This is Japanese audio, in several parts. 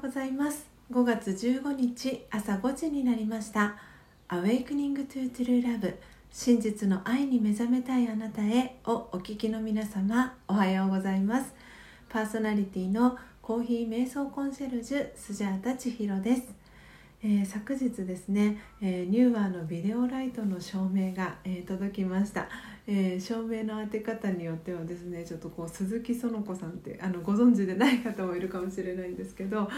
うございます。5月15日朝5時になりました。Awakening to True Love 真実の愛に目覚めたいあなたへをお聞きの皆様おはようございます。パーソナリティのコーヒー瞑想コンシェルジュスジャータ千尋です。えー、昨日ですね、えー、ニューアーのビデオライトの照明が、えー、届きました、え照明の当て方によってはですねちょっとこう鈴木園子さんってあのご存知でない方もいるかもしれないんですけど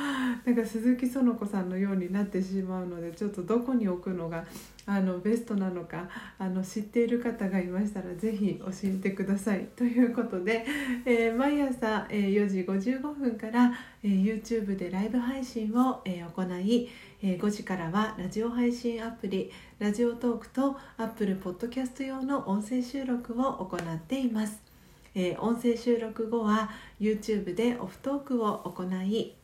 なんか鈴木園子さんのようになってしまうのでちょっとどこに置くのがあのベストなのかあの知っている方がいましたら是非教えてください。ということで、えー、毎朝、え、4時55分から、え、YouTube でライブ配信を、え行い、え5時からはラジオ配信アプリラジオトークと Apple Podcast 用の音声収録を行っています、え音声収録後は YouTube でオフトークを行い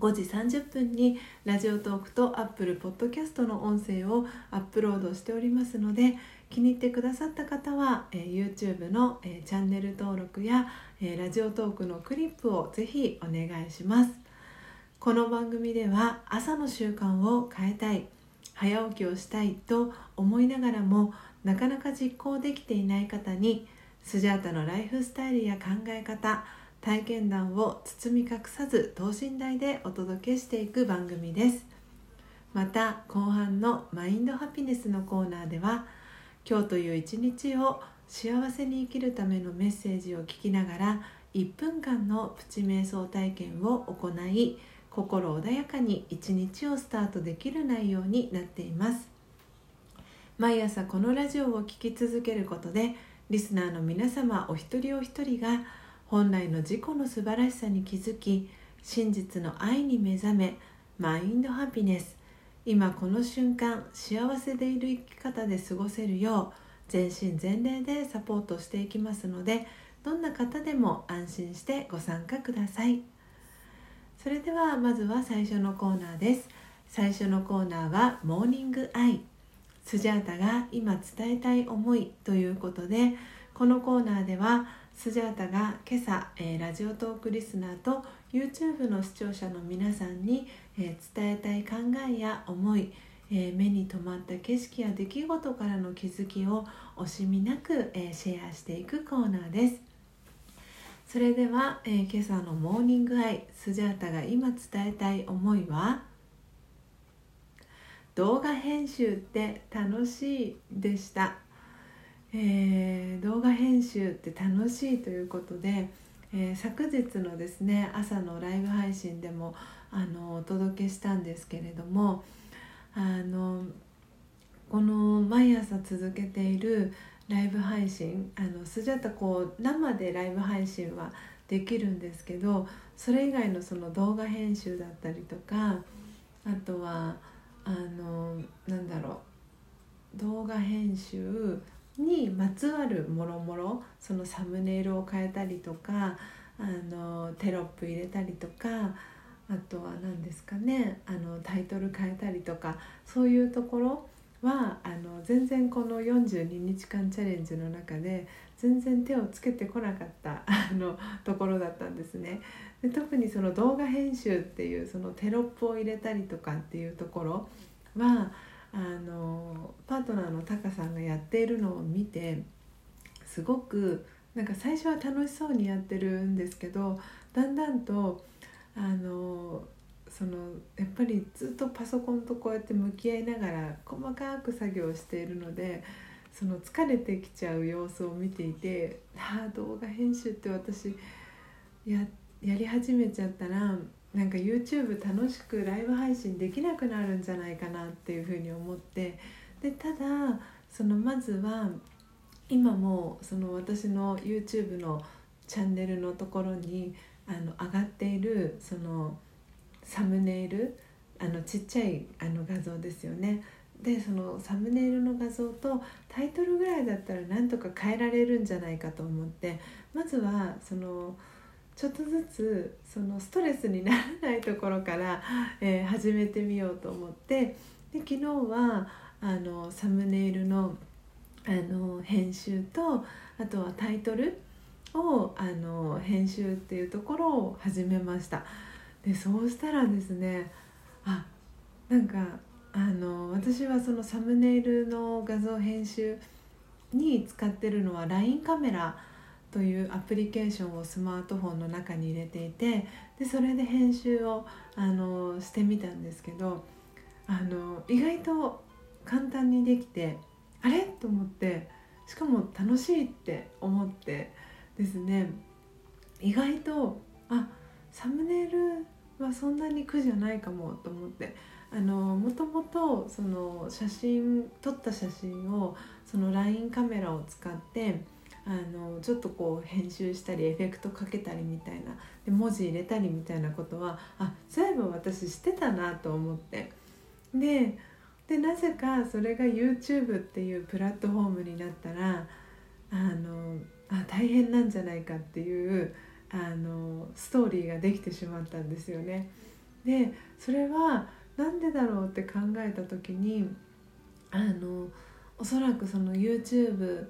5時30分にラジオトークと Apple Podcast の音声をアップロードしておりますので気に入ってくださった方は、えー、YouTube の、えー、チャンネル登録や、えー、ラジオトークのクリップをぜひお願いします。この番組では朝の習慣を変えたい早起きをしたいと思いながらもなかなか実行できていない方にスジャータのライフスタイルや考え方体験談を包み隠さず等身大でお届けしていく番組です。また後半のマインドハピネスのコーナーでは今日という一日を幸せに生きるためのメッセージを聞きながら1分間のプチ瞑想体験を行い心穏やかに一日をスタートできる内容になっています。毎朝このラジオを聴き続けることでリスナーの皆様お一人お一人が本来の自己の素晴らしさに気づき真実の愛に目覚めマインドハピネス今この瞬間幸せでいる生き方で過ごせるよう全身全霊でサポートしていきますのでどんな方でも安心してご参加ください。それではまずは最初のコーナーです。最初のコーナーはモーニングアイ。スジャータが今伝えたい思いということでこのコーナーではスジャータが今朝、えー、ラジオトークリスナーと YouTube の視聴者の皆さんに、え、伝えたい考えや思い、え、目に留まった景色や出来事からの気づきを惜しみなく、えシェアしていくコーナーです。それでは、え今朝のモーニングアイスジャータが今伝えたい思いは動画編集って楽しいでした。えー、動画編集って楽しいということで、えー、昨日のですね朝のライブ配信でもあのお届けしたんですけれどもあのこの毎朝続けているライブ配信あのスジャタこう生でライブ配信はできるんですけどそれ以外のその動画編集だったりとかあとはあのなんだろう動画編集にまつわるもろもろそのサムネイルを変えたりとかあのテロップ入れたりとかあとは何ですかねあのタイトル変えたりとかそういうところはあの全然この42日間チャレンジの中で全然手をつけてこなかったあのところだったんですね。で特にその動画編集っていうそのテロップを入れたりとかっていうところはあのパートナーのタカさんがやっているのを見てすごくなんか最初は楽しそうにやってるんですけどだんだんとあのそのやっぱりずっとパソコンとこうやって向き合いながら細かく作業しているのでその疲れてきちゃう様子を見ていてああ動画編集って私ややり始めちゃったらなんか YouTube 楽しくライブ配信できなくなるんじゃないかなっていうふうに思って。でただそのまずは今もその私の YouTube のチャンネルのところにあの上がっているそのサムネイルあのちっちゃいあの画像ですよねでそのサムネイルの画像とタイトルぐらいだったらなんとか変えられるんじゃないかと思ってまずはその。ちょっとずつそのストレスにならないところから、えー、始めてみようと思ってで昨日はあのサムネイルのあの編集とあとはタイトルをあの編集っていうところを始めました。でそうしたらですねあなんかあの私はそのサムネイルの画像編集に使ってるのは LINE カメラというアプリケーションをスマートフォンの中に入れていてでそれで編集をあのしてみたんですけどあの意外と簡単にできてあれ？と思ってしかも楽しいって思ってですね。意外とあサムネイルはそんなに苦じゃないかもと思って。あのもともとその写真撮った写真をその LINE カメラを使ってあのちょっとこう編集したりエフェクトかけたりみたいなで文字入れたりみたいなことはあそういえば私してたなと思って。ででなぜかそれが YouTube っていうプラットフォームになったらあのあ大変なんじゃないかっていうあのストーリーができてしまったんですよね。でそれは何でだろうって考えた時にあのおそらくその YouTube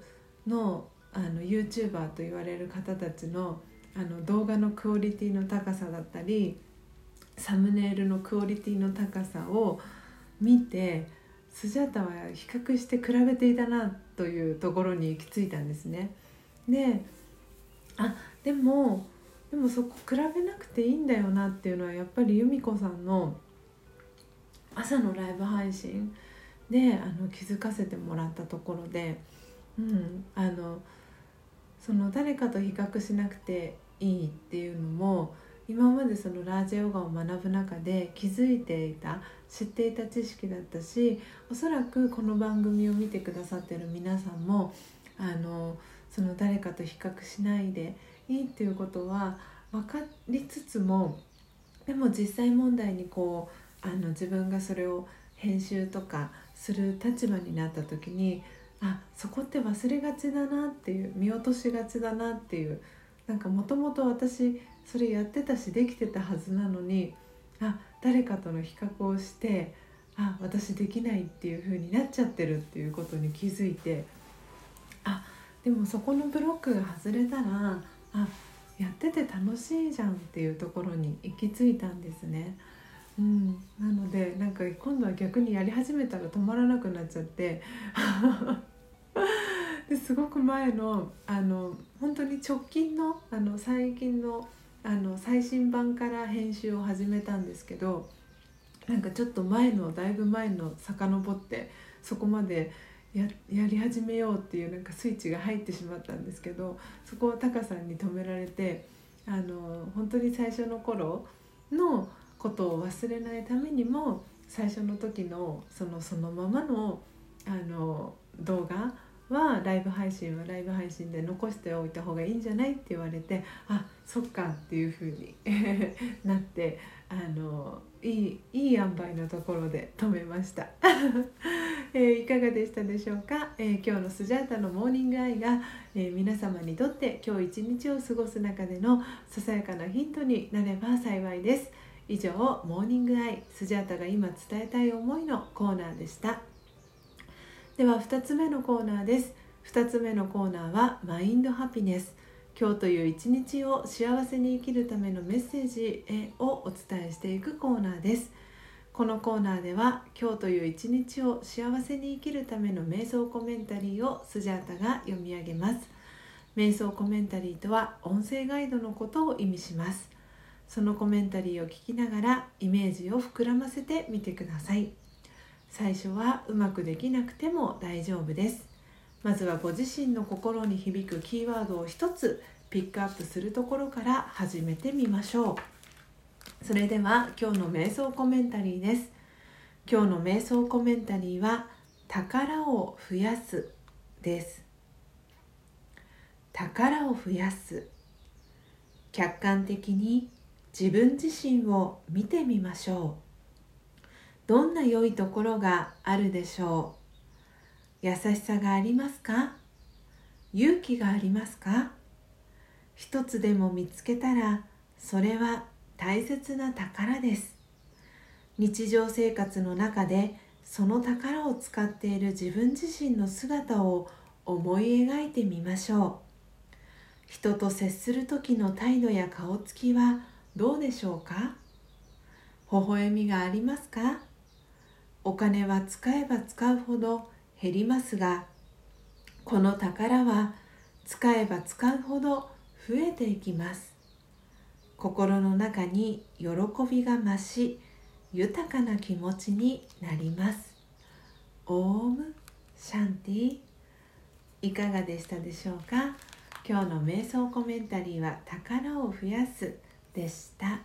のあの YouTuber と言われる方たちのあの動画のクオリティの高さだったりサムネイルのクオリティの高さを見てスジャータは比較して比べていたなというところに行き着いたんですね。であでもでもそこ比べなくていいんだよなっていうのはやっぱり由美子さんの朝のライブ配信であの気づかせてもらったところで、うん、あのその誰かと比較しなくていいっていうのも今までそのラージヨガを学ぶ中で気づいていた知っていた知識だったしおそらくこの番組を見てくださってる皆さんもあのその誰かと比較しないでいいっていうことは分かりつつもでも実際問題にこうあの自分がそれを編集とかする立場になった時にあそこって忘れがちだなっていう見落としがちだなっていうなんかもともと私それやってたしできてたはずなのにあ誰かとの比較をしてあ私できないっていう風になっちゃってるっていうことに気づいてあでもそこのブロックが外れたらあやってて楽しいじゃんっていうところに行き着いたんですね。うん、なのでなんか今度は逆にやり始めたら止まらなくなっちゃって ですごく前のあの本当に直近のあの最近のあの最新版から編集を始めたんですけどなんかちょっと前のだいぶ前の遡ってそこまでややり始めようっていうなんかスイッチが入ってしまったんですけどそこをタカさんに止められてあの本当に最初の頃のことを忘れないためにも最初の時のそのそのままのあの動画はライブ配信はライブ配信で残しておいた方がいいんじゃないって言われてあそっかっていう風に なってあのいいいい塩梅のところで止めました、えー、いかがでしたでしょうか、えー、今日のスジャータのモーニングアイが、えー、皆様にとって今日一日を過ごす中でのささやかなヒントになれば幸いです。以上モーニングアイスジャータが今伝えたい思いのコーナーでした。では2つ目のコーナーです。2つ目のコーナーはマインドハピネス今日という一日を幸せに生きるためのメッセージをお伝えしていくコーナーです。このコーナーでは今日という一日を幸せに生きるための瞑想コメンタリーをスジャータが読み上げます。瞑想コメンタリーとは音声ガイドのことを意味します。そのコメンタリーを聞きながらイメージを膨らませてみてください。最初はうまくできなくても大丈夫です。まずはご自身の心に響くキーワードを一つピックアップするところから始めてみましょう。それでは今日の瞑想コメンタリーです。今日の瞑想コメンタリーは宝を増やすです。宝を増やす。客観的に自分自身を見てみましょう。どんな良いところがあるでしょう？優しさがありますか？勇気がありますか？一つでも見つけたらそれは大切な宝です。日常生活の中でその宝を使っている自分自身の姿を思い描いてみましょう。人と接する時の態度や顔つきはどうでしょうか？微笑みがありますか？お金は使えば使うほど減りますがこの宝は使えば使うほど増えていきます。心の中に喜びが増し豊かな気持ちになります。オームシャンティ。いかがでしたでしょうか？今日の瞑想コメンタリーは宝を増やすでした。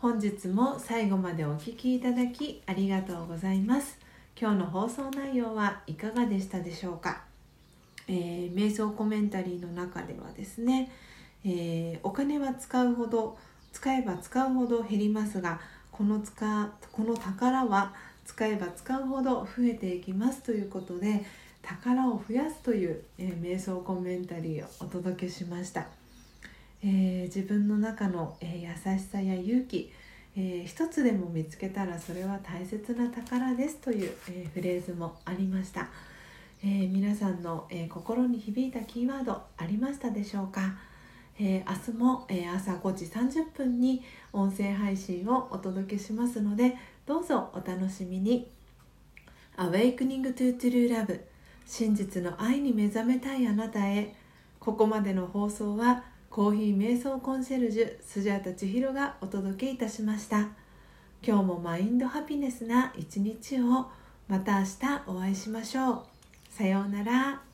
本日も最後までお聴きいただきありがとうございます。今日の放送内容はいかがでしたでしょうか、えー、瞑想コメンタリーの中ではですね、えー、お金は使うほど使えば使うほど減りますがこの使この宝は使えば使うほど増えていきますということで宝を増やすという、えー、瞑想コメンタリーをお届けしました、えー、自分の中の、えー、優しさや勇気えー、一つでも見つけたらそれは大切な宝ですという、えー、フレーズもありました、えー、皆さんの、え心に響いたキーワードありましたでしょうか、え明日も、え朝5時30分に音声配信をお届けしますのでどうぞお楽しみに。Awakening to True Love 真実の愛に目覚めたいあなたへ。ここまでの放送はコーヒー瞑想コンシェルジュスジャータ千尋がお届けいたしました。今日もマインドハピネスな一日を。また明日お会いしましょう。さようなら。